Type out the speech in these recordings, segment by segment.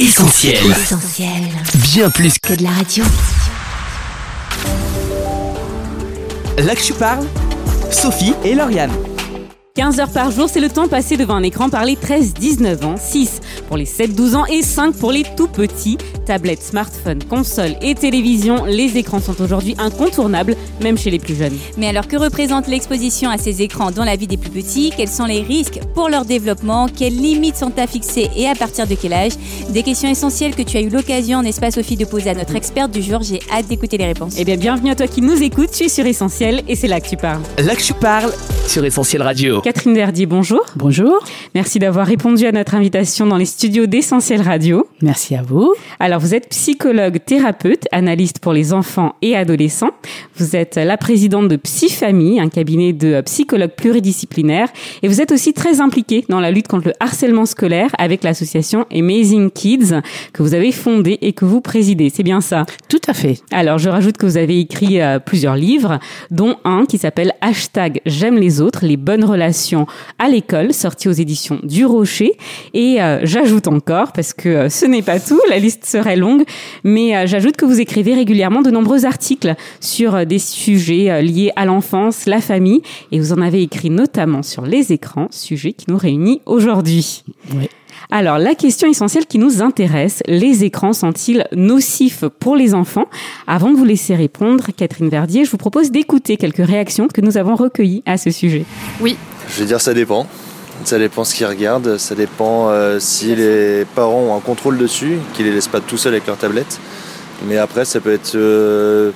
Essentiel. Essentiel. Bien plus que de la radio. là que tu parles, Sophie et Lauriane. 15 heures par jour, c'est le temps passé devant un écran par les 13-19 ans, 6 pour les 7-12 ans et 5 pour les tout petits. Tablettes, smartphones, consoles et télévision, les écrans sont aujourd'hui incontournables, même chez les plus jeunes. Mais alors que représente l'exposition à ces écrans dans la vie des plus petits? Quels sont les risques pour leur développement? Quelles limites sont à fixer et à partir de quel âge? Des questions essentielles que tu as eu l'occasion, n'est-ce pas Sophie, de poser à notre experte du jour. J'ai hâte d'écouter les réponses. Eh bien, bienvenue à toi qui nous écoutes, tu es sur Essentiel et c'est là que tu parles. Là que tu parles sur Essentiel Radio. Catherine Verdier, bonjour. Bonjour, Merci d'avoir répondu à notre invitation dans les studios d'Essentiel Radio. merci à vous. Alors, vous êtes psychologue, thérapeute, analyste pour les enfants et adolescents. Vous êtes la présidente de Psyfamille, un cabinet de psychologues pluridisciplinaires. Et vous êtes aussi très impliquée dans la lutte contre le harcèlement scolaire avec l'association Amazing Kids que vous avez fondée et que vous présidez. C'est bien ça? Tout à fait. alors, je rajoute que vous avez écrit euh, plusieurs livres, dont un qui s'appelle Hashtag J'aime les autres, les bonnes relations à l'école, sorti aux éditions du Rocher. Et euh, j'ajoute encore, parce que euh, ce n'est pas tout, la liste serait longue, mais euh, j'ajoute que vous écrivez régulièrement de nombreux articles sur euh, des sujets euh, liés à l'enfance, la famille, et vous en avez écrit notamment sur les écrans, sujet qui nous réunit aujourd'hui. Oui. Alors, la question essentielle qui nous intéresse, les écrans sont-ils nocifs pour les enfants? Avant de vous laisser répondre, Catherine Verdier, je vous propose d'écouter quelques réactions que nous avons recueillies à ce sujet. Je vais dire ça dépend. Ça dépend ce qu'ils regardent, ça dépend euh, si les parents ont un contrôle dessus, qu'ils les laissent pas tout seuls avec leur tablette. Mais après, ça peut être, euh,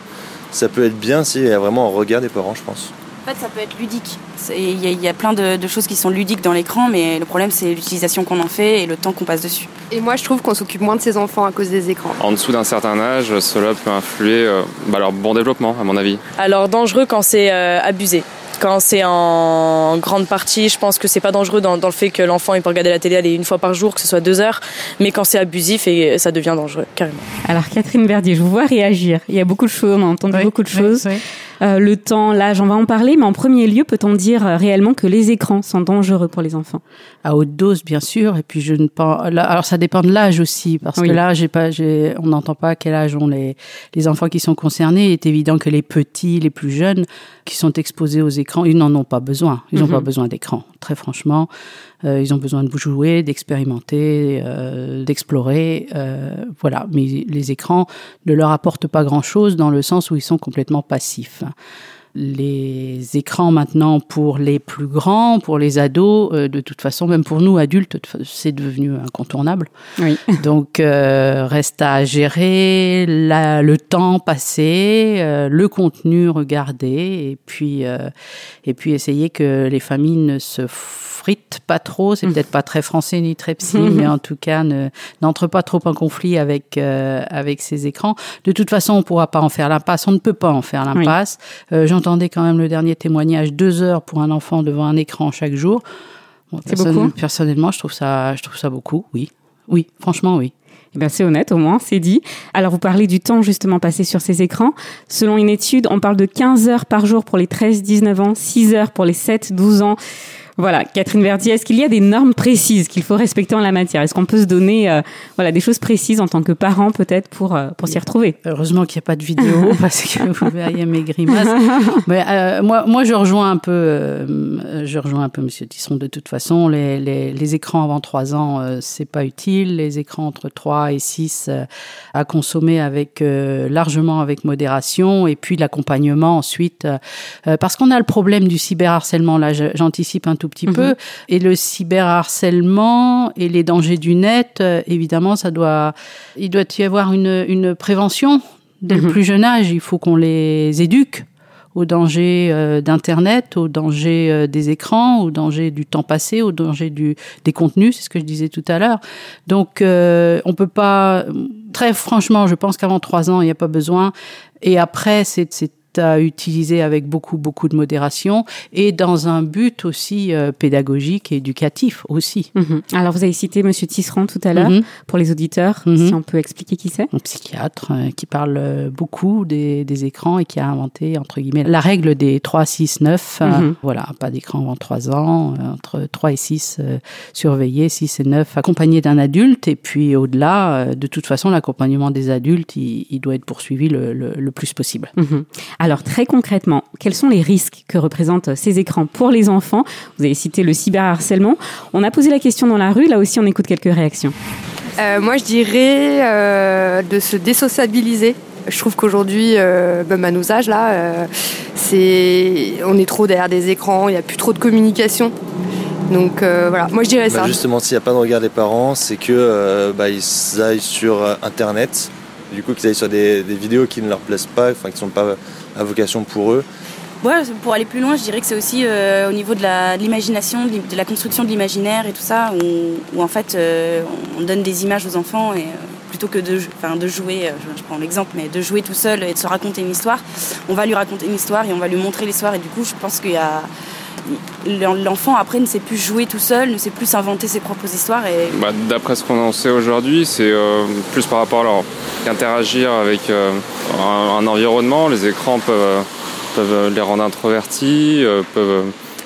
ça peut être bien s'il y a vraiment un regard des parents, je pense. En fait, ça peut être ludique. Il y, a- il y a plein de, de choses qui sont ludiques dans l'écran, mais le problème, c'est l'utilisation qu'on en fait et le temps qu'on passe dessus. Et moi, je trouve qu'on s'occupe moins de ses enfants à cause des écrans. En dessous d'un certain âge, cela peut influer euh, bah, leur bon développement, à mon avis. Alors dangereux quand c'est euh, abusé. Quand c'est en grande partie, je pense que c'est pas dangereux dans, dans le fait que l'enfant il peut regarder la télé aller une fois par jour, que ce soit deux heures. Mais quand c'est abusif, et ça devient dangereux carrément. Alors, Catherine Verdier, je vous vois réagir. Il y a beaucoup de choses, on a entendu beaucoup de choses. Euh, le temps, l'âge, on va en parler, mais en premier lieu, peut-on dire euh, réellement que les écrans sont dangereux pour les enfants? À haute dose, bien sûr. Et puis je ne pense. Alors ça dépend de l'âge aussi, parce Oui. que là, j'ai pas, j'ai, on n'entend pas à quel âge ont les les enfants qui sont concernés. Il est évident que les petits, les plus jeunes, qui sont exposés aux écrans, ils n'en ont pas besoin. Ils n'ont Mhm. pas besoin d'écran. Très franchement, euh, ils ont besoin de jouer, d'expérimenter, euh, d'explorer. euh, voilà. Mais les écrans ne leur apportent pas grand-chose dans le sens où ils sont complètement passifs. Yeah. Les écrans maintenant pour les plus grands, pour les ados, euh, de toute façon, même pour nous adultes, c'est devenu incontournable. Oui. Donc, euh, reste à gérer la- le temps passé, euh, le contenu regardé, et puis, et puis essayer que les familles ne se fritent pas trop. C'est peut-être pas très français ni très psy, mais en tout cas, ne- n'entre pas trop en conflit avec, avec ces écrans. De toute façon, on pourra pas en faire l'impasse. On ne peut pas en faire l'impasse. J'entendais quand même le dernier témoignage, deux heures pour un enfant devant un écran chaque jour. Bon, C'est personne- beaucoup Personnellement, je trouve ça, je trouve ça beaucoup. Oui, oui, franchement, oui. Eh bien, c'est honnête, au moins, c'est dit. Alors, vous parlez du temps justement passé sur ces écrans. Selon une étude, on parle de 15 heures par jour pour les 13-19 ans, 6 heures pour les 7-12 ans. Voilà, Catherine Verdier, est-ce qu'il y a des normes précises qu'il faut respecter en la matière? Est-ce qu'on peut se donner euh, voilà, des choses précises en tant que parent peut-être pour, euh, pour s'y retrouver? Heureusement qu'il n'y a pas de vidéo parce que vous verriez mes grimaces. Mais euh, moi, moi, je rejoins un peu, euh, je rejoins un peu Monsieur Tisson. De toute façon, les, les, les écrans avant 3 ans, euh, c'est pas utile. Les écrans entre 3 et 6 euh, à consommer avec euh, largement avec modération. Et puis l'accompagnement ensuite, parce qu'on a le problème du cyberharcèlement. Là, j'anticipe un tout petit peu. Et le cyberharcèlement et les dangers du net, euh, évidemment, ça doit, il doit y avoir une, une prévention dès le Mhm. plus jeune âge. Il faut qu'on les éduque aux dangers euh, d'Internet, aux dangers euh, des écrans, aux dangers du temps passé, aux dangers du, des contenus, c'est ce que je disais tout à l'heure. Donc, euh, on peut pas, très franchement, je pense qu'avant trois ans, il n'y a pas besoin. Et après, c'est à utiliser avec beaucoup, beaucoup de modération et dans un but aussi euh, pédagogique et éducatif aussi. Mhm. Alors, vous avez cité Monsieur Tisserand tout à l'heure. Mhm. Pour les auditeurs, Mhm. si on peut expliquer qui c'est Un psychiatre euh, qui parle euh, beaucoup des, des écrans et qui a inventé, entre guillemets, la règle des 3, 6, 9. euh, Mhm. Voilà, pas d'écran avant 3 ans, entre 3 et 6 euh, surveillés, 6 et 9 accompagnés d'un adulte. Et puis au-delà, de toute façon, l'accompagnement des adultes, il, il doit être poursuivi le, le- le plus possible. Alors très concrètement, quels sont les risques que représentent ces écrans pour les enfants? Vous avez cité le cyberharcèlement. On a posé la question dans la rue, là aussi on écoute quelques réactions. Euh, moi, je dirais euh, de se désociabiliser. Je trouve qu'aujourd'hui, euh, même à nos âges, là, euh, c'est, on est trop derrière des écrans, il n'y a plus trop de communication. Donc euh, voilà, moi je dirais Bah, ça. justement, s'il n'y a pas de regard des parents, c'est que euh, bah, ils aillent sur Internet, du coup qu'ils aillent sur des, des vidéos qui ne leur plaisent pas, enfin qui ne sont pas à vocation pour eux. Ouais, pour aller plus loin, je dirais que c'est aussi euh, au niveau de l'imagination, de la construction de l'imaginaire et tout ça, où, où en fait euh, on donne des images aux enfants et euh, plutôt que de, jou- enfin, de jouer, je, je prends l'exemple, mais de jouer tout seul et de se raconter une histoire, on va lui raconter une histoire et on va lui montrer l'histoire et du coup je pense qu'il y a l'enfant après ne sait plus jouer tout seul, ne sait plus s'inventer ses propres histoires et Bah, D'après ce qu'on en sait aujourd'hui, c'est euh, plus par rapport à leur interagir avec euh, un, environnement. Les écrans peuvent, peuvent les rendre introvertis, euh, peuvent euh,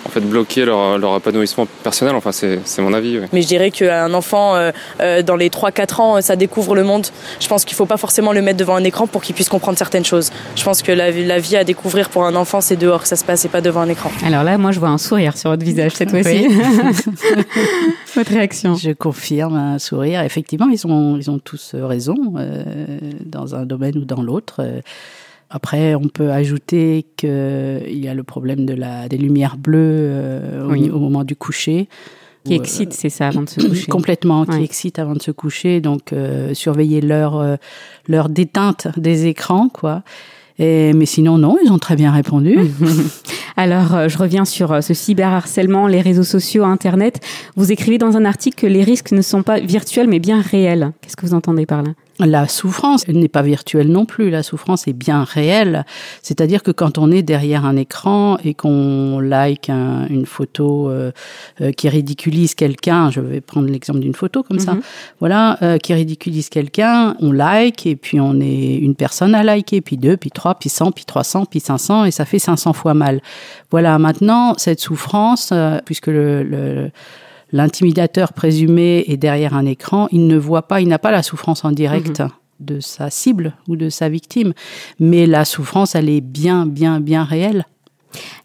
en fait bloquer leur, leur épanouissement personnel. Enfin, c'est c'est mon avis. oui. Mais je dirais qu'un enfant, euh, euh, dans les 3-4 ans, euh, ça découvre le monde. Je pense qu'il faut pas forcément le mettre devant un écran pour qu'il puisse comprendre certaines choses. Je pense que la, la vie à découvrir pour un enfant, c'est dehors que ça se passe et pas devant un écran. Alors là, moi je vois un sourire sur votre visage cette fois-ci. votre réaction Je confirme un sourire. Effectivement, ils ont, ils ont tous raison euh, dans un domaine ou dans l'autre. Euh, Après, on peut ajouter qu'il y a le problème de la, des lumières bleues euh, au- Oui. au, moment du coucher. Qui euh, excite, c'est ça, avant de se coucher. Complètement, qui Ouais. excite avant de se coucher. Donc, euh, surveiller l'heure euh, l'heure d'éteinte des écrans, quoi. Et, mais sinon, non, ils ont très bien répondu. Alors, je reviens sur ce cyberharcèlement, les réseaux sociaux, Internet. Vous écrivez dans un article que les risques ne sont pas virtuels, mais bien réels. Qu'est-ce que vous entendez par là? La souffrance elle n'est pas virtuelle non plus. La souffrance est bien réelle. C'est-à-dire que quand on est derrière un écran et qu'on like un- une photo euh, euh, qui ridiculise quelqu'un, je vais prendre l'exemple d'une photo comme ça, Mhm. voilà, euh, qui ridiculise quelqu'un, on like et puis on est une personne à liker, puis deux, puis trois, puis cent, puis trois cents, puis cinq cents et ça fait 500 fois mal. Voilà, maintenant cette souffrance, euh, puisque le, le l'intimidateur présumé est derrière un écran, il ne voit pas, il n'a pas la souffrance en direct de sa cible ou de sa victime, mais la souffrance, elle est bien, bien, bien réelle.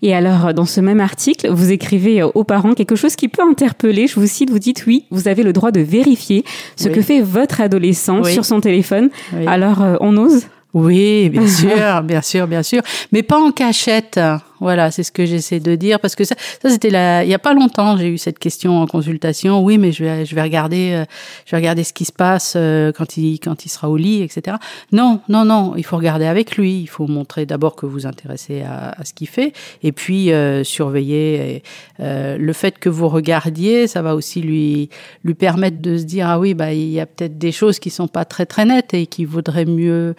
Et alors, dans ce même article, vous écrivez aux parents quelque chose qui peut interpeller. Je vous cite, vous dites oui, vous avez le droit de vérifier ce Oui. que fait votre adolescent Oui. sur son téléphone. Oui. Alors, euh, on ose? Oui, bien sûr, bien sûr, bien sûr, mais pas en cachette. Voilà, c'est ce que j'essaie de dire parce que ça, ça c'était la, il y a pas longtemps, j'ai eu cette question en consultation. Oui, mais je vais, je vais regarder, euh, je vais regarder ce qui se passe euh, quand il, quand il sera au lit, etc. Non, non, non, il faut regarder avec lui. Il faut montrer d'abord que vous intéressez à, à ce qu'il fait, et puis euh, surveiller. Euh, le fait que vous regardiez, ça va aussi lui, lui permettre de se dire ah oui, bah il y a peut-être des choses qui sont pas très très nettes et qui voudraient mieux.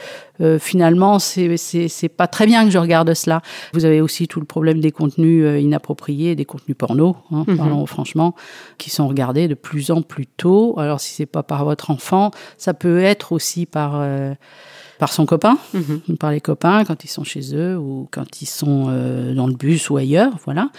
finalement, c'est c'est pas très bien que je regarde cela. Vous avez aussi tout le problème des contenus euh, inappropriés, des contenus porno, hein, Mhm. parlons franchement, qui sont regardés de plus en plus tôt. Alors si c'est pas par votre enfant, ça peut être aussi par euh, par son copain, Mhm. par les copains quand ils sont chez eux ou quand ils sont euh, dans le bus ou ailleurs, voilà.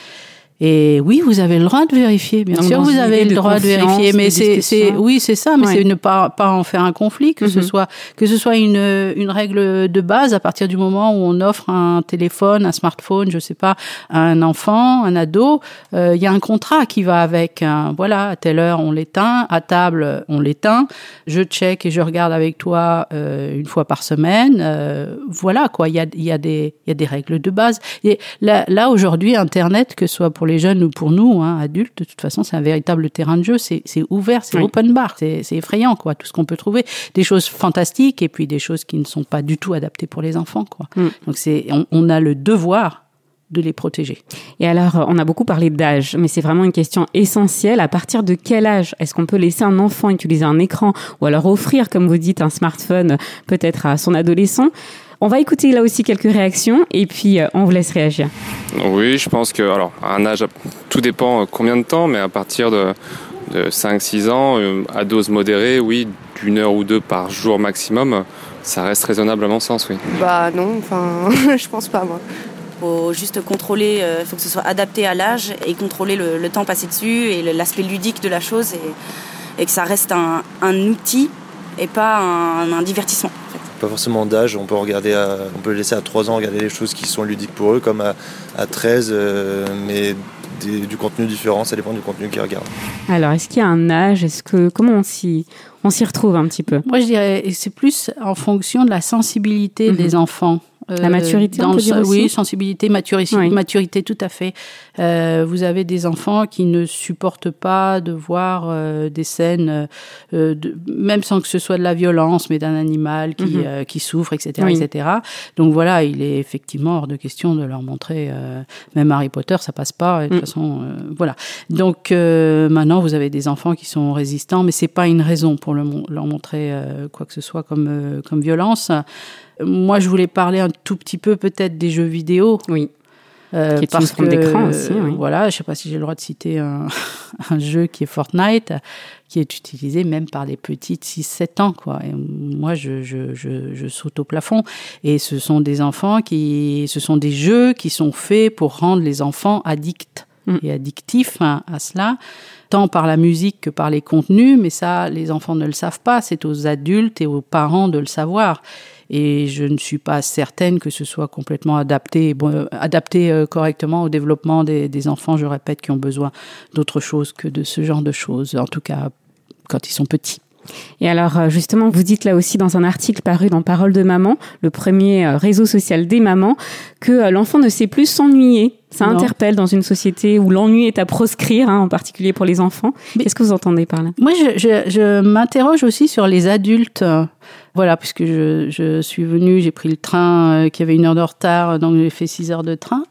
Et oui, vous avez le droit de vérifier, bien Donc, sûr, vous avez le droit de vérifier, mais c'est, oui, c'est ça, mais Ouais. c'est ne pas, pas en faire un conflit, que ce Mhm. soit, que ce soit une, une règle de base à partir du moment où on offre un téléphone, un smartphone, je sais pas, à un enfant, un ado, euh, il y a un contrat qui va avec, un, voilà, à telle heure on l'éteint, à table on l'éteint, je check et je regarde avec toi euh, une fois par semaine, euh, voilà quoi, il y a, il y a des, il y a des règles de base. Et là, là aujourd'hui, Internet, que ce soit pour les jeunes ou pour nous, hein, adultes, de toute façon, c'est un véritable terrain de jeu. C'est ouvert, c'est Oui. open bar, c'est c'est effrayant, quoi. Tout ce qu'on peut trouver, des choses fantastiques et puis des choses qui ne sont pas du tout adaptées pour les enfants, quoi. Mm. Donc c'est, on, on a le devoir de les protéger. Et alors, on a beaucoup parlé d'âge, mais c'est vraiment une question essentielle. À partir de quel âge est-ce qu'on peut laisser un enfant utiliser un écran ou alors offrir, comme vous dites, un smartphone peut-être à son adolescent? On va écouter là aussi quelques réactions et puis euh, on vous laisse réagir. Oui, je pense que, alors, à un âge, tout dépend euh, combien de temps, mais à partir de, de 5-6 ans, euh, à dose modérée, oui, d'une heure ou deux par jour maximum, ça reste raisonnable à mon sens, oui. Bah non, enfin, je pense pas, moi faut juste contrôler, il euh, faut que ce soit adapté à l'âge et contrôler le, temps passé dessus et l'aspect ludique de la chose et, que ça reste un, outil et pas un, divertissement. Pas forcément d'âge, on peut regarder, on peut laisser à 3 ans regarder les choses qui sont ludiques pour eux, comme à, 13, euh, mais du contenu différent, ça dépend du contenu qu'ils regardent. Alors, est-ce qu'il y a un âge? Est-ce que comment on s'y on s'y retrouve un petit peu? Moi, je dirais c'est plus en fonction de la sensibilité mhm. des enfants. La maturité, dans Oui, sensibilité, maturité, maturité, tout à fait. Euh, vous avez des enfants qui ne supportent pas de voir euh, des scènes, euh, de, même sans que ce soit de la violence, mais d'un animal qui, euh, qui souffre, etc., etc. Donc voilà, il est effectivement hors de question de leur montrer, euh, même Harry Potter, ça passe pas. de toute mm. façon, voilà. Donc maintenant, vous avez des enfants qui sont résistants, mais c'est pas une raison pour le, leur montrer quoi que ce soit comme comme violence. Moi, je voulais parler un tout petit peu peut-être des jeux vidéo. Oui. Euh, qui est parce que, d'écran aussi. Oui. Voilà, je sais pas si j'ai le droit de citer un, un, jeu qui est Fortnite, qui est utilisé même par les petites 6-7 ans. Quoi. Et moi, je, je, je, je, saute au plafond. Et ce sont des enfants qui, ce sont des jeux qui sont faits pour rendre les enfants addicts mm. et addictifs hein, à cela tant par la musique que par les contenus, mais ça, les enfants ne le savent pas, c'est aux adultes et aux parents de le savoir et je ne suis pas certaine que ce soit complètement adapté, bon, adapté euh, correctement au développement des, des, enfants, je répète, qui ont besoin d'autre chose que de ce genre de choses, en tout cas quand ils sont petits. Et alors euh, justement, vous dites là aussi dans un article paru dans Parole de maman, le premier euh, réseau social des mamans, que l'enfant ne sait plus s'ennuyer. Ça interpelle dans une société où l'ennui est à proscrire, hein, en particulier pour les enfants. Qu'est-ce que vous entendez par là? Moi, je, je, je m'interroge aussi sur les adultes. Voilà, puisque je, je suis venue, j'ai pris le train euh, qui avait une heure de retard, donc j'ai fait six heures de train.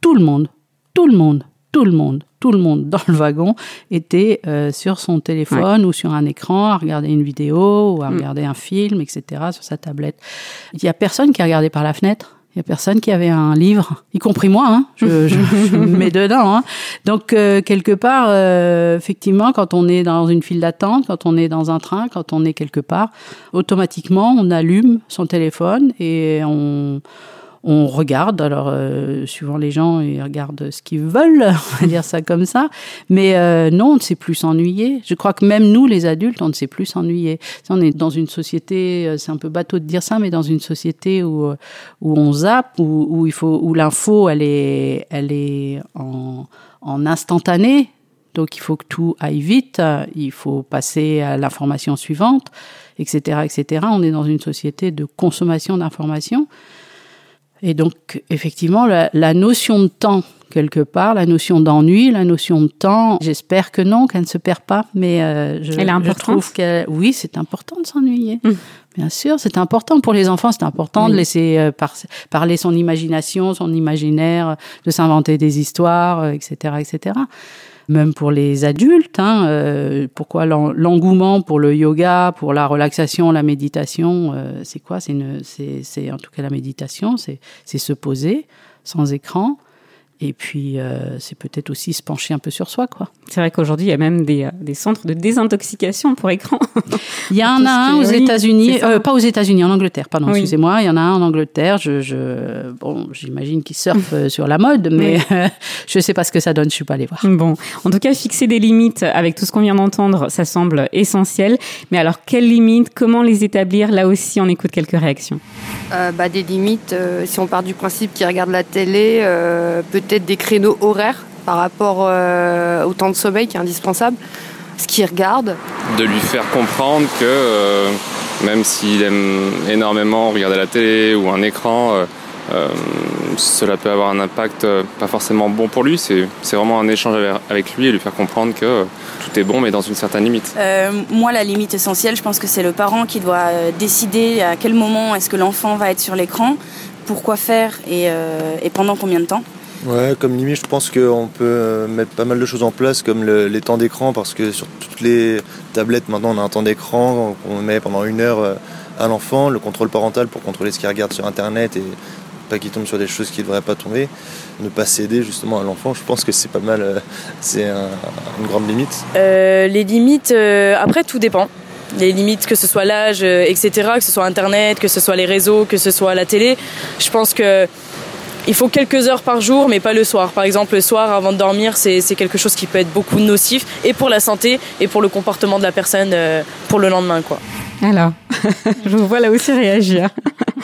Tout le monde, tout le monde, tout le monde, tout le monde dans le wagon était euh, sur son téléphone ou sur un écran à regarder une vidéo ou à mm. regarder un film, etc., sur sa tablette. Il n'y a personne qui a regardé par la fenêtre. Il y a personne qui avait un livre, y compris moi. Hein, je, je, je me mets dedans. Hein. Donc euh, quelque part, euh, effectivement, quand on est dans une file d'attente, quand on est dans un train, quand on est quelque part, automatiquement, on allume son téléphone et on on regarde. Alors, euh, suivant les gens, ils regardent ce qu'ils veulent, on va dire ça comme ça. Mais euh, non, on ne sait plus s'ennuyer. Je crois que même nous, les adultes, on ne sait plus s'ennuyer. On est dans une société, euh, c'est un peu bateau de dire ça, mais dans une société où où on zappe, où, où il faut, où l'info, elle est, elle est en, en instantané. Donc il faut que tout aille vite, il faut passer à l'information suivante, etc., etc. On est dans une société de consommation d'informations. Et donc, effectivement, la, la, notion de temps, quelque part, la notion d'ennui, la notion de temps, j'espère que non, qu'elle ne se perd pas, mais euh, je, Elle je trouve que oui, c'est important de s'ennuyer. Mmh. Bien sûr, c'est important pour les enfants, c'est important oui. de laisser euh, par, parler son imagination, son imaginaire, de s'inventer des histoires, etc., euh, etc même pour les adultes. Hein, euh, pourquoi l'engouement pour le yoga, pour la relaxation, la méditation euh, C'est quoi? C'est en tout cas la méditation, c'est se poser sans écran, et puis, euh, c'est peut-être aussi se pencher un peu sur soi, quoi. C'est vrai qu'aujourd'hui, il y a même des, euh, des, centres de désintoxication pour écran. il y en a un aux États-Unis, euh, pas aux États-Unis, en Angleterre, pardon, oui. excusez-moi. Il y en a un en Angleterre. Je, je bon, j'imagine qu'ils surfent euh, sur la mode, mais oui. je sais pas ce que ça donne. Je suis pas allée voir. Bon, en tout cas, fixer des limites avec tout ce qu'on vient d'entendre, ça semble essentiel. Mais alors, quelles limites Comment les établir Là aussi, on écoute quelques réactions. Euh, bah, des limites. si on part du principe qu'ils regardent la télé, peut-être peut-être des créneaux horaires par rapport euh, au temps de sommeil qui est indispensable, ce qu'il regarde. De lui faire comprendre que euh, même s'il aime énormément regarder la télé ou un écran, euh, euh cela peut avoir un impact pas forcément bon pour lui. C'est vraiment un échange avec lui et lui faire comprendre que tout est bon mais dans une certaine limite. Euh, moi, la limite essentielle, je pense que c'est le parent qui doit décider à quel moment est-ce que l'enfant va être sur l'écran, pourquoi faire et, et pendant combien de temps. Ouais, comme limite, je pense qu'on peut euh, mettre pas mal de choses en place, comme le- les temps d'écran, parce que sur toutes les tablettes, maintenant, on a un temps d'écran qu'on met pendant une heure euh, à l'enfant, le contrôle parental pour contrôler ce qu'il regarde sur Internet et pas qu'il tombe sur des choses qui ne devraient pas tomber. Ne pas céder justement à l'enfant, je pense que c'est pas mal, euh, c'est un- une grande limite. Les limites, après tout dépend. Les limites, que ce soit l'âge, etc., que ce soit Internet, que ce soit les réseaux, que ce soit la télé. Je pense que il faut quelques heures par jour, mais pas le soir. Par exemple, le soir, avant de dormir, c'est c'est quelque chose qui peut être beaucoup nocif, et pour la santé, et pour le comportement de la personne euh, pour le lendemain. quoi. Alors, je vous vois là aussi réagir.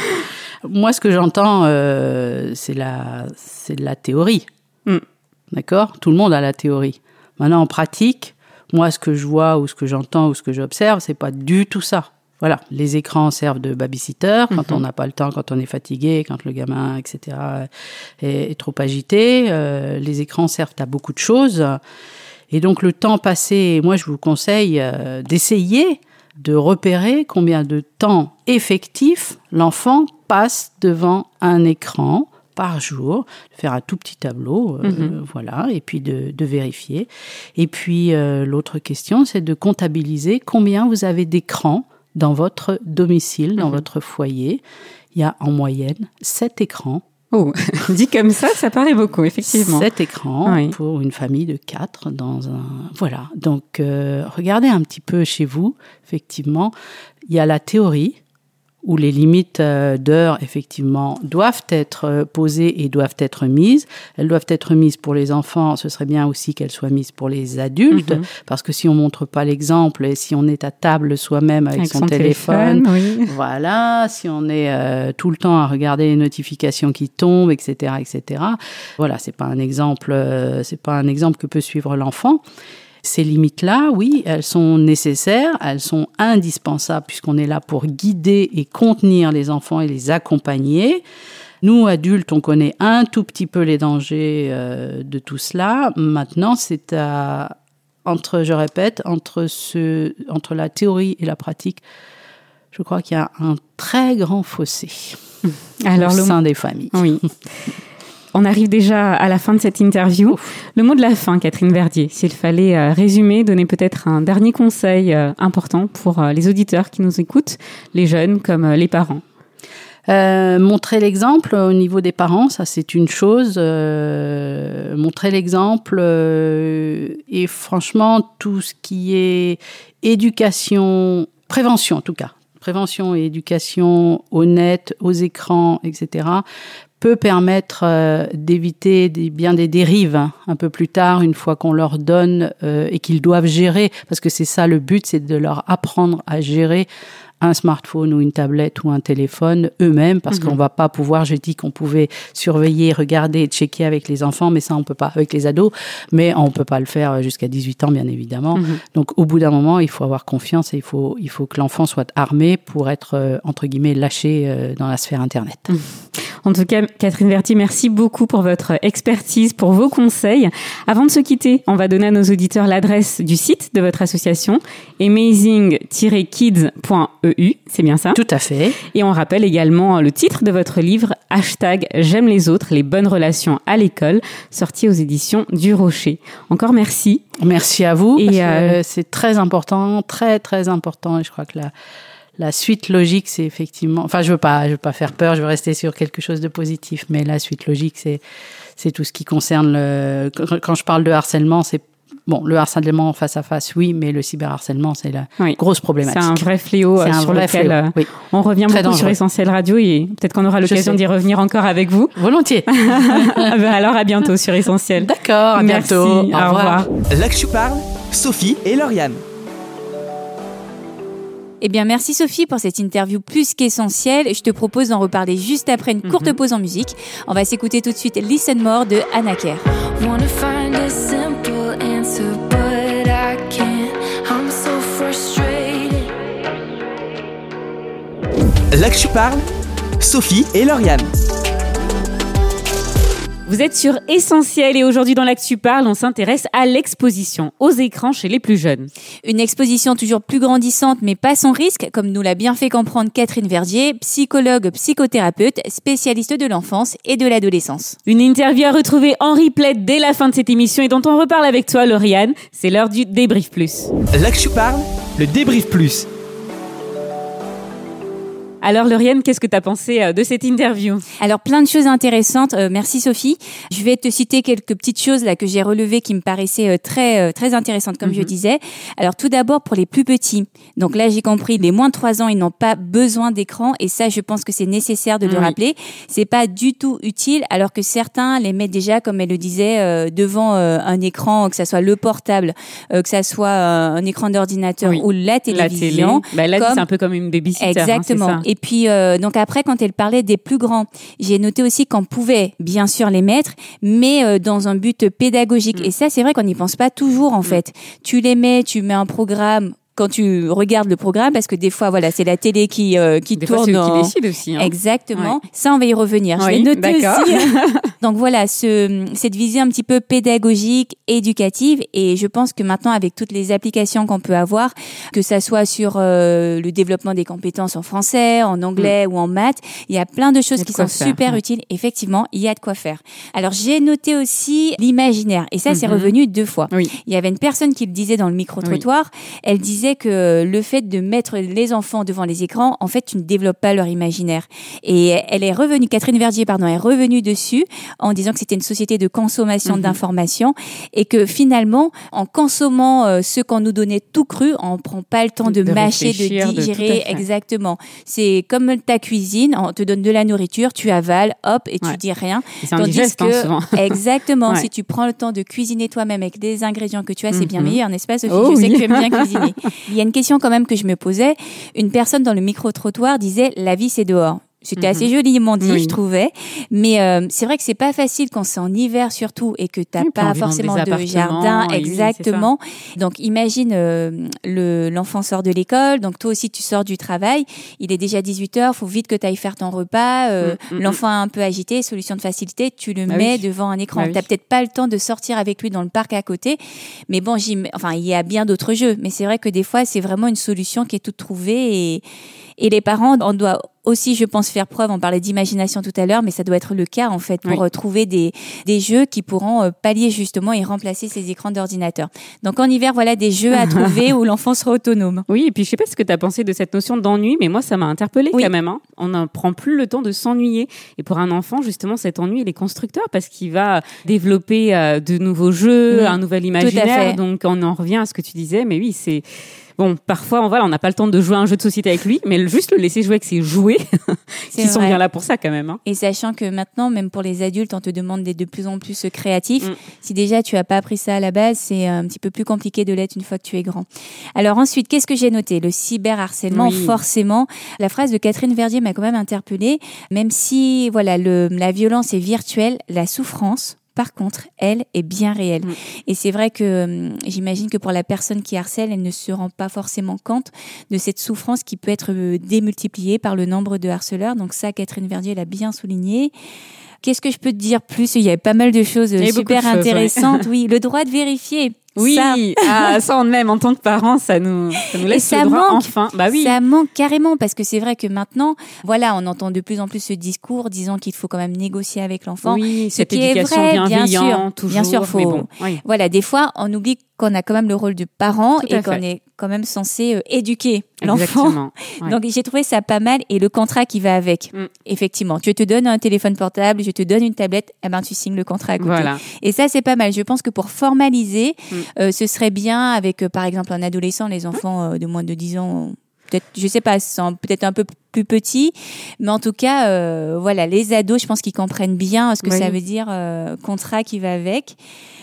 Moi, ce que j'entends, euh, c'est la, c'est de la théorie. Mm. D'accord? Tout le monde a la théorie. Maintenant, en pratique, moi, ce que je vois ou ce que j'entends ou ce que j'observe, c'est pas du tout ça. Voilà, les écrans servent de babysitter quand Mhm. on n'a pas le temps, quand on est fatigué, quand le gamin, etc., est, est trop agité. Euh, les écrans servent à beaucoup de choses. Et donc, le temps passé, moi, je vous conseille euh, d'essayer de repérer combien de temps effectif l'enfant passe devant un écran par jour, de faire un tout petit tableau, euh, Mhm. voilà, et puis de, de vérifier. Et puis euh, l'autre question, c'est de comptabiliser combien vous avez d'écrans dans votre domicile, dans Mhm. votre foyer. Il y a en moyenne sept écrans. Oh, dit comme ça, ça paraît beaucoup, effectivement. Sept écrans Oui. pour une famille de quatre dans un. Voilà. Donc, euh, regardez un petit peu chez vous. Effectivement, il y a la théorie où les limites euh, d'heures, effectivement, doivent être euh, posées et doivent être mises. Elles doivent être mises pour les enfants. Ce serait bien aussi qu'elles soient mises pour les adultes, Mhm. parce que si on montre pas l'exemple et si on est à table soi-même avec, son, téléphone, oui. voilà, si on est euh, tout le temps à regarder les notifications qui tombent, etc., etc. Voilà, c'est pas un exemple, euh, c'est pas un exemple que peut suivre l'enfant. Ces limites-là, oui, elles sont nécessaires, elles sont indispensables puisqu'on est là pour guider et contenir les enfants et les accompagner. Nous, adultes, on connaît un tout petit peu les dangers euh, de tout cela. Maintenant, c'est à entre, je répète, entre ce, entre la théorie et la pratique, je crois qu'il y a un très grand fossé Alors, au le sein des familles. Oui. On arrive déjà à la fin de cette interview. Le mot de la fin, Catherine Verdier, s'il fallait euh, résumer, donner peut-être un dernier conseil euh, important pour euh, les auditeurs qui nous écoutent, les jeunes comme les parents. Euh, montrer l'exemple au niveau des parents, ça c'est une chose. Euh, montrer l'exemple euh, et franchement tout ce qui est éducation, prévention en tout cas, prévention et éducation au net, aux écrans, etc. peut permettre euh, d'éviter des, bien des dérives un peu plus tard, une fois qu'on leur donne euh, et qu'ils doivent gérer, parce que c'est ça le but, c'est de leur apprendre à gérer un smartphone ou une tablette ou un téléphone eux-mêmes parce Mhm. qu'on va pas pouvoir, j'ai dit qu'on pouvait surveiller, regarder, checker avec les enfants, mais ça on peut pas avec les ados, mais on peut pas le faire jusqu'à 18 ans bien évidemment. Mhm. Donc au bout d'un moment, il faut avoir confiance et il faut il faut que l'enfant soit armé pour être euh, entre guillemets lâché euh, dans la sphère internet. En tout cas, Catherine Verti, merci beaucoup pour votre expertise, pour vos conseils. Avant de se quitter, on va donner à nos auditeurs l'adresse du site de votre association, amazing-kids.eu, c'est bien ça? Tout à fait. Et on rappelle également le titre de votre livre, hashtag J'aime les autres, les bonnes relations à l'école, sorti aux éditions du Rocher. Encore merci. Merci à vous. Et, euh, c'est très important, très très important. Et je crois que la la suite logique, c'est effectivement. Enfin, je veux pas, je veux pas faire peur. Je veux rester sur quelque chose de positif. Mais la suite logique, c'est c'est tout ce qui concerne le. quand- je parle de harcèlement, c'est bon le harcèlement face à face, oui, mais le cyberharcèlement, c'est la Oui. grosse C'est problématique. un vrai fléau C'est euh, un sur vrai lequel fléau, euh, oui. on revient Très beaucoup sur. Essentiel Radio et peut-être qu'on aura l'occasion d'y revenir encore avec vous. Volontiers. Ah ben alors à bientôt sur Essentiel. D'accord. À Merci, bientôt. au revoir. Là que je parle, Sophie et Lauriane. Eh bien, merci Sophie pour cette interview plus qu'essentielle. Je te propose d'en reparler juste après une courte pause en musique. On va s'écouter tout de suite Listen More de Anna Kerr. Wanna find a simple answer, but I can't. I'm so frustrated. Là que je parle, Sophie et Lauriane. Vous êtes sur Essentiel et aujourd'hui dans l'Actu Parle, on s'intéresse à l'exposition aux écrans chez les plus jeunes. Une exposition toujours plus grandissante mais pas sans risque, comme nous l'a bien fait comprendre Catherine Verdier, psychologue, psychothérapeute, spécialiste de l'enfance et de l'adolescence. Une interview à retrouver en replay dès la fin de cette émission et dont on reparle avec toi Lauriane. C'est l'heure du débrief plus. L'Actu Parle, le débrief plus. Alors Lauriane, qu'est-ce que tu as pensé euh, de cette interview? Alors plein de choses intéressantes. Euh, merci Sophie. Je vais te citer quelques petites choses là que j'ai relevées qui me paraissaient euh, très euh, très intéressantes comme je Mhm. disais. Alors tout d'abord pour les plus petits. Donc là j'ai compris les moins de 3 ans ils n'ont pas besoin d'écran et ça je pense que c'est nécessaire de le Oui. rappeler. C'est pas du tout utile alors que certains les mettent déjà comme elle le disait euh, devant un écran que ça soit le portable, euh, que ça soit un écran d'ordinateur Oui. ou la La télé. télévision. Bah, là, comme- c'est un peu comme une babysitter. hein, Exactement. Et puis euh, donc après quand elle parlait des plus grands, j'ai noté aussi qu'on pouvait bien sûr les mettre, mais euh, dans un but pédagogique. Mm. Et ça c'est vrai qu'on n'y pense pas toujours en fait. Tu les mets, tu mets un programme quand tu regardes le programme parce que des fois voilà c'est la télé qui euh, qui Des fois, tourne c'est eux qui en- décident aussi. hein. Exactement. Ça, on va y revenir. Je Oui, l'ai noté d'accord. aussi. Donc voilà, ce, cette visée un petit peu pédagogique, éducative, et je pense que maintenant, avec toutes les applications qu'on peut avoir, que ça soit sur euh, le développement des compétences en français, en anglais ou en maths, il y a plein de choses de qui sont faire, super ouais. utiles. Effectivement, il y a de quoi faire. Alors j'ai noté aussi l'imaginaire, et ça, c'est Mhm. revenu deux fois. Oui. Il y avait une personne qui le disait dans le micro-trottoir. Elle disait que le fait de mettre les enfants devant les écrans, en fait, tu ne développes pas leur imaginaire. Et elle est revenue, Catherine Verdier, pardon, est revenue dessus en disant que c'était une société de consommation Mhm. d'informations et que finalement, en consommant euh, ce qu'on nous donnait tout cru, on prend pas le temps de, De mâcher, de digérer. exactement. C'est comme ta cuisine, on te donne de la nourriture, tu avales, hop, et tu Ouais. dis rien. C'est un Tandis digeste, hein, que- souvent. Exactement. Ouais. Si tu prends le temps de cuisiner toi-même avec des ingrédients que tu as, c'est bien Mhm. meilleur, n'est-ce pas, Sophie? Oh Je sais oui. que tu aimes bien cuisiner. Il y a une question quand même que je me posais. Une personne dans le micro-trottoir disait la vie, c'est dehors. C'était Mhm. assez joliment dit, Oui. je trouvais. Mais euh, c'est vrai que c'est pas facile quand c'est en hiver surtout et que t'as Oui, pas forcément de jardin. oui, exactement. Donc imagine euh, le l'enfant sort de l'école, donc toi aussi tu sors du travail. Il est déjà 18 heures, faut vite que tu ailles faire ton repas. euh, Mm, mm, L'enfant est un peu agité, solution de facilité, tu le Bah mets devant un écran. Bah. T'as peut-être pas le temps de sortir avec lui dans le parc à côté, mais bon, j'y mets- enfin il y a bien d'autres jeux. Mais c'est vrai que des fois c'est vraiment une solution qui est toute trouvée et et les parents, on doit aussi, je pense, faire preuve. On parlait d'imagination tout à l'heure, mais ça doit être le cas en fait pour Oui. euh, trouver des des jeux qui pourront euh, pallier justement et remplacer ces écrans d'ordinateur. Donc en hiver, voilà des jeux à trouver où l'enfant sera autonome. Oui, et puis je sais pas ce que tu as pensé de cette notion d'ennui, mais moi ça m'a interpellée Oui. quand même. hein. On ne prend plus le temps de s'ennuyer. Et pour un enfant, justement, cet ennui, il est constructeur parce qu'il va développer euh, de nouveaux jeux, Oui, un nouvel imaginaire. Donc on en revient à ce que tu disais, mais oui, c'est Bon, parfois, on, voilà, on n'a pas le temps de jouer à un jeu de société avec lui, mais juste le laisser jouer avec ses jouets, C'est qui sont bien là pour ça quand même. hein. Et sachant que maintenant, même pour les adultes, on te demande d'être de plus en plus créatif. Mm. Si déjà tu as pas appris ça à la base, c'est un petit peu plus compliqué de l'être une fois que tu es grand. Alors ensuite, qu'est-ce que j'ai noté? Le cyberharcèlement, Oui. forcément. La phrase de Catherine Verdier m'a quand même interpellée. Même si, voilà, le, la violence est virtuelle, la souffrance. Par contre, elle est bien réelle. Mm. Et c'est vrai que hum, j'imagine que pour la personne qui harcèle, elle ne se rend pas forcément compte de cette souffrance qui peut être euh, démultipliée par le nombre de harceleurs. Donc ça, Catherine Verdier l'a bien souligné. Qu'est-ce que je peux te dire plus? Il y avait pas mal de choses euh, super de choses, ouais. intéressantes. Oui, le droit de vérifier. Oui, Ça, ah, ça on même en tant que parents, ça nous, ça nous Et laisse ça le droit manque. enfin. Bah oui. Ça manque carrément parce que c'est vrai que maintenant, voilà, on entend de plus en plus ce discours disant qu'il faut quand même négocier avec l'enfant. oui, Ce cette qui est éducation vrai, bien sûr. toujours. Bien sûr, faut- mais bon, oui. Voilà, des fois, on oublie qu'on a quand même le rôle de parent et qu'on est quand même censé euh, éduquer l'enfant. Ouais. Donc j'ai trouvé ça pas mal et le contrat qui va avec. Mm. Effectivement, je te donne un téléphone portable, je te donne une tablette, eh ben tu signes le contrat à côté. Voilà. Et ça c'est pas mal. Je pense que pour formaliser, Mm. Euh, ce serait bien avec euh, par exemple un adolescent, les enfants euh, de moins de 10 ans. Peut-être, je sais pas, peut-être un peu plus petits, mais en tout cas, euh, voilà, les ados, je pense qu'ils comprennent bien ce que Oui. ça veut dire euh, contrat qui va avec.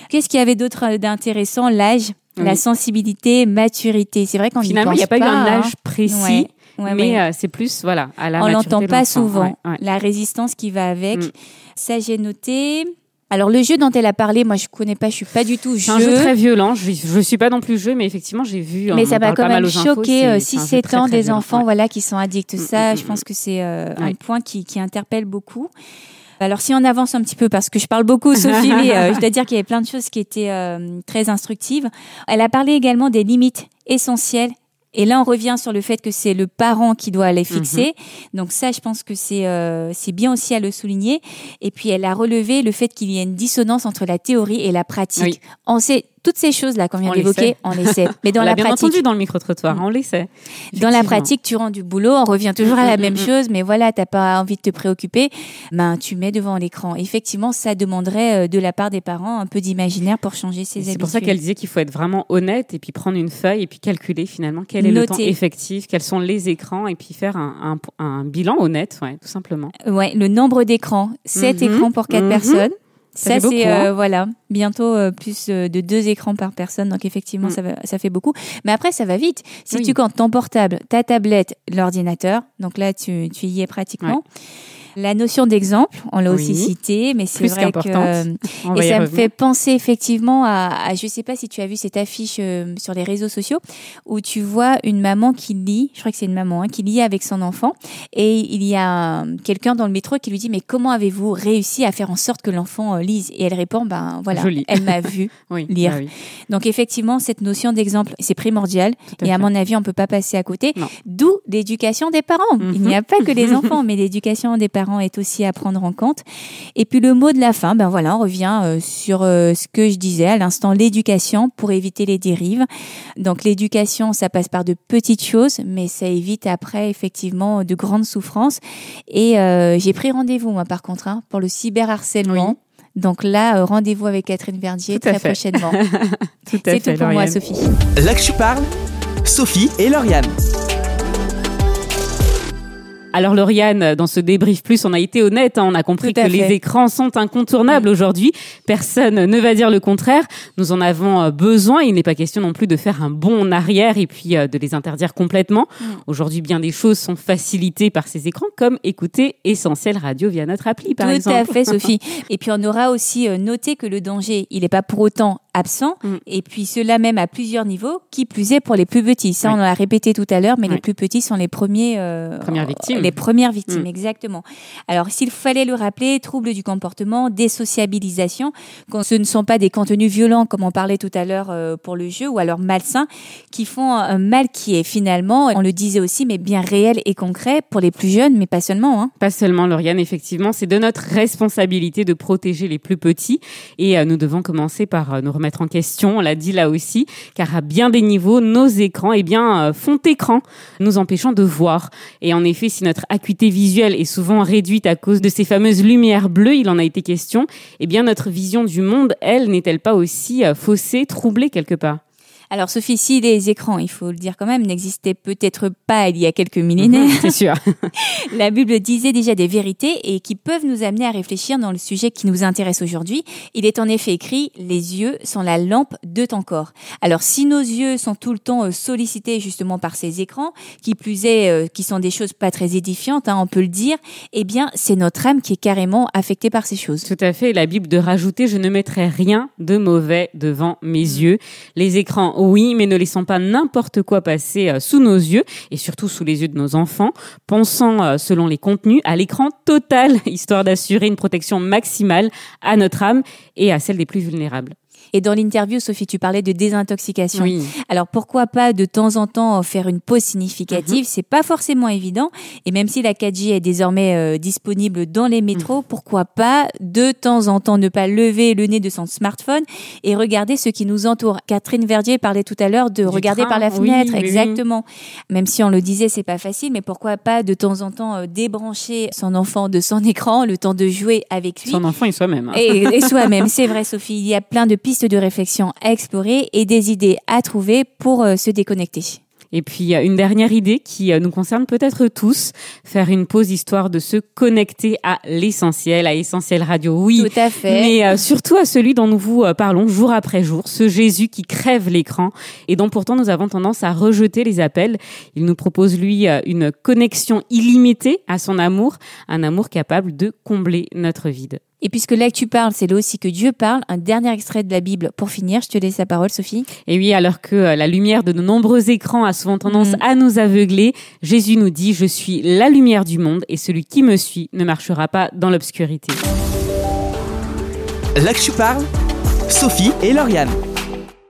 Qu'est-ce qu'il y avait d'autre d'intéressant? L'âge, la sensibilité, maturité. C'est vrai qu'on Finalement, il n'y a pas, eu un hein. âge précis, Ouais. Ouais, mais ouais. euh, c'est plus, voilà, à la on l'entend pas souvent. Ouais. La résistance qui va avec. Mm. Ça, j'ai noté. Alors, le jeu dont elle a parlé, moi, je connais pas, je suis pas du tout C'est un jeu très violent. Je, je suis pas non plus jeu, mais effectivement, j'ai vu. mais on ça m'a quand même choqué c'est- c'est un jeu 6-7 très, ans des violent. enfants Ouais. voilà, qui sont addicts. Mm, Ça, mm, je pense que c'est euh, Ouais. un point qui, qui interpelle beaucoup. Alors si on avance un petit peu, parce que je parle beaucoup, Sophie, mais euh, je dois dire qu'il y avait plein de choses qui étaient euh, très instructives. Elle a parlé également des limites essentielles. Et là, on revient sur le fait que c'est le parent qui doit les fixer. Donc ça, je pense que c'est euh, c'est bien aussi à le souligner. Et puis, elle a relevé le fait qu'il y a une dissonance entre la théorie et la pratique. Oui. On sait toutes ces choses-là qu'on vient d'évoquer, on les sait. Mais dans on la bien pratique, entendu dans le micro-trottoir, on les sait. dans la pratique, tu rends du boulot, on revient toujours à la Mm, même mm, mm. chose, mais voilà, t'as pas envie de te préoccuper, ben tu mets devant l'écran. Effectivement, ça demanderait euh, de la part des parents un peu d'imaginaire pour changer ses habitudes. C'est pour ça qu'elle disait qu'il faut être vraiment honnête et puis prendre une feuille et puis calculer finalement quel est le temps Noter. effectif, quels sont les écrans et puis faire un, un- un bilan honnête, ouais, tout simplement. Ouais, le nombre d'écrans, 7 Mhm, écrans pour 4 mhm. personnes. Ça c'est hein. euh, voilà, bientôt euh, plus euh, de deux écrans par personne, donc effectivement Mm. ça, va, ça fait beaucoup. Mais après ça va vite. Si Oui. tu comptes ton portable, ta tablette, l'ordinateur, donc là tu, tu y es pratiquement. La notion d'exemple, on l'a aussi cité, mais c'est vrai que euh, On et ça me fait penser effectivement à, à je sais pas si tu as vu cette affiche euh, sur les réseaux sociaux où tu vois une maman qui lit, je crois que c'est une maman hein, qui lit avec son enfant et il y a un- quelqu'un dans le métro qui lui dit mais comment avez-vous réussi à faire en sorte que l'enfant euh, lise? Et elle répond ben voilà elle m'a vu Oui, lire. bah oui. donc effectivement cette notion d'exemple c'est primordial à et à fait. mon avis on peut pas passer à côté. D'où l'éducation des parents. Il Mhm. n'y a pas que les enfants mais l'éducation des parents est aussi à prendre en compte et puis le mot de la fin, ben voilà, on revient euh, sur euh, ce que je disais à l'instant, l'éducation pour éviter les dérives. Donc l'éducation, ça passe par de petites choses, mais ça évite après effectivement de grandes souffrances. Et euh, j'ai pris rendez-vous moi par contre hein, pour le cyberharcèlement. Donc là, euh, rendez-vous avec Catherine Verdier Tout très fait. prochainement. Tout à C'est fait, tout pour moi. Sophie. Là que je parle, Sophie et Lauriane. Alors Lauriane, dans ce débrief plus, on a été honnête, hein, on a compris Tout que les écrans sont incontournables aujourd'hui. Personne ne va dire le contraire. Nous en avons euh, besoin. Il n'est pas question non plus de faire un bond en arrière et puis euh, de les interdire complètement. Aujourd'hui, bien des choses sont facilitées par ces écrans, comme écouter Essentiel Radio via notre appli, par Tout exemple. à fait, Sophie. Et puis on aura aussi euh, noté que le danger, il n'est pas pour autant absent. Mm. Et puis cela même à plusieurs niveaux, qui plus est pour les plus petits. Ça, Oui. on l'a répété tout à l'heure, mais Oui. les plus petits sont les premiers. euh, Premières victimes. Les premières victimes, Mm. exactement. Alors s'il fallait le rappeler, troubles du comportement, désociabilisation, quand ce ne sont pas des contenus violents comme on parlait tout à l'heure euh, pour le jeu, ou alors malsains, qui font un mal qui est finalement, on le disait aussi, mais bien réel et concret pour les plus jeunes, mais pas seulement. Hein. Pas seulement, Lauriane, effectivement, c'est de notre responsabilité de protéger les plus petits et euh, nous devons commencer par nous remettre en question, on l'a dit là aussi, car à bien des niveaux, nos écrans eh bien, euh, font écran, nous empêchant de voir. Et en effet, si notre acuité visuelle est souvent réduite à cause de ces fameuses lumières bleues, il en a été question, eh bien notre vision du monde, elle, n'est-elle pas aussi euh, faussée, troublée quelque part? Alors Sophie, si les écrans, il faut le dire quand même, n'existaient peut-être pas il y a quelques millénaires, C'est sûr. la Bible disait déjà des vérités et qui peuvent nous amener à réfléchir dans le sujet qui nous intéresse aujourd'hui. Il est en effet écrit, les yeux sont la lampe de ton corps. Alors si nos yeux sont tout le temps euh, sollicités justement par ces écrans, qui plus est, euh, qui sont des choses pas très édifiantes, hein, on peut le dire, eh bien c'est notre âme qui est carrément affectée par ces choses. Tout à fait. La Bible de rajouter, je ne mettrai rien de mauvais devant mes yeux. Les écrans, oui, mais ne laissons pas n'importe quoi passer euh, sous nos yeux et surtout sous les yeux de nos enfants. Pensons, euh, selon les contenus, à l'écran total, histoire d'assurer une protection maximale à notre âme et à celle des plus vulnérables. Et dans l'interview, Sophie, tu parlais de désintoxication. Oui. Alors pourquoi pas de temps en temps faire une pause significative? Mhm. C'est pas forcément évident. Et même si la 4G est désormais euh, disponible dans les métros, Mhm. pourquoi pas de temps en temps ne pas lever le nez de son smartphone et regarder ce qui nous entoure? Catherine Verdier parlait tout à l'heure de Du regarder train, par la fenêtre, oui, oui. exactement. Même si on le disait, c'est pas facile, mais pourquoi pas de temps en temps euh, débrancher son enfant de son écran, le temps de jouer avec lui. Son enfant et soi-même. hein. Et, et soi-même, c'est vrai Sophie, il y a plein de pistes de réflexion à explorer et des idées à trouver pour euh, se déconnecter. Et puis une dernière idée qui euh, nous concerne peut-être tous, faire une pause histoire de se connecter à l'essentiel, à Essentiel Radio. Oui, Tout à fait. mais euh, surtout à celui dont nous vous parlons jour après jour, ce Jésus qui crève l'écran et dont pourtant nous avons tendance à rejeter les appels. Il nous propose lui une connexion illimitée à son amour, un amour capable de combler notre vide. Et puisque là que tu parles, c'est là aussi que Dieu parle, un dernier extrait de la Bible pour finir. Je te laisse la parole, Sophie. Et oui, alors que euh, la lumière de nos nombreux écrans a souvent tendance Mhm. à nous aveugler, Jésus nous dit, je suis la lumière du monde et celui qui me suit ne marchera pas dans l'obscurité. Là que tu parles, Sophie et Lauriane.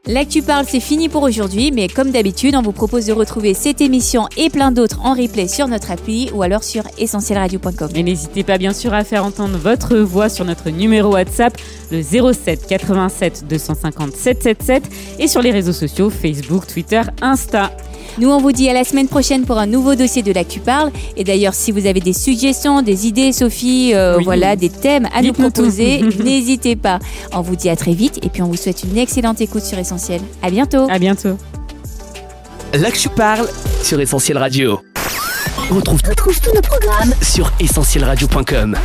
Là que tu parles, c'est fini pour aujourd'hui, mais comme d'habitude, on vous propose de retrouver cette émission et plein d'autres en replay sur notre appli ou alors sur essentielradio.com. Et n'hésitez pas bien sûr à faire entendre votre voix sur notre numéro WhatsApp, le 07 87 250 777 et sur les réseaux sociaux Facebook, Twitter, Insta. Nous, on vous dit à la semaine prochaine pour un nouveau dossier de Là que tu parles. Et d'ailleurs, si vous avez des suggestions, des idées, Sophie, euh, Oui. voilà, des thèmes à nous proposer, n'hésitez pas. On vous dit à très vite et puis on vous souhaite une excellente écoute sur Essentiel. À bientôt. À bientôt. Là que tu parles, sur Essentiel Radio. On retrouve, tous nos programmes sur essentielradio.com.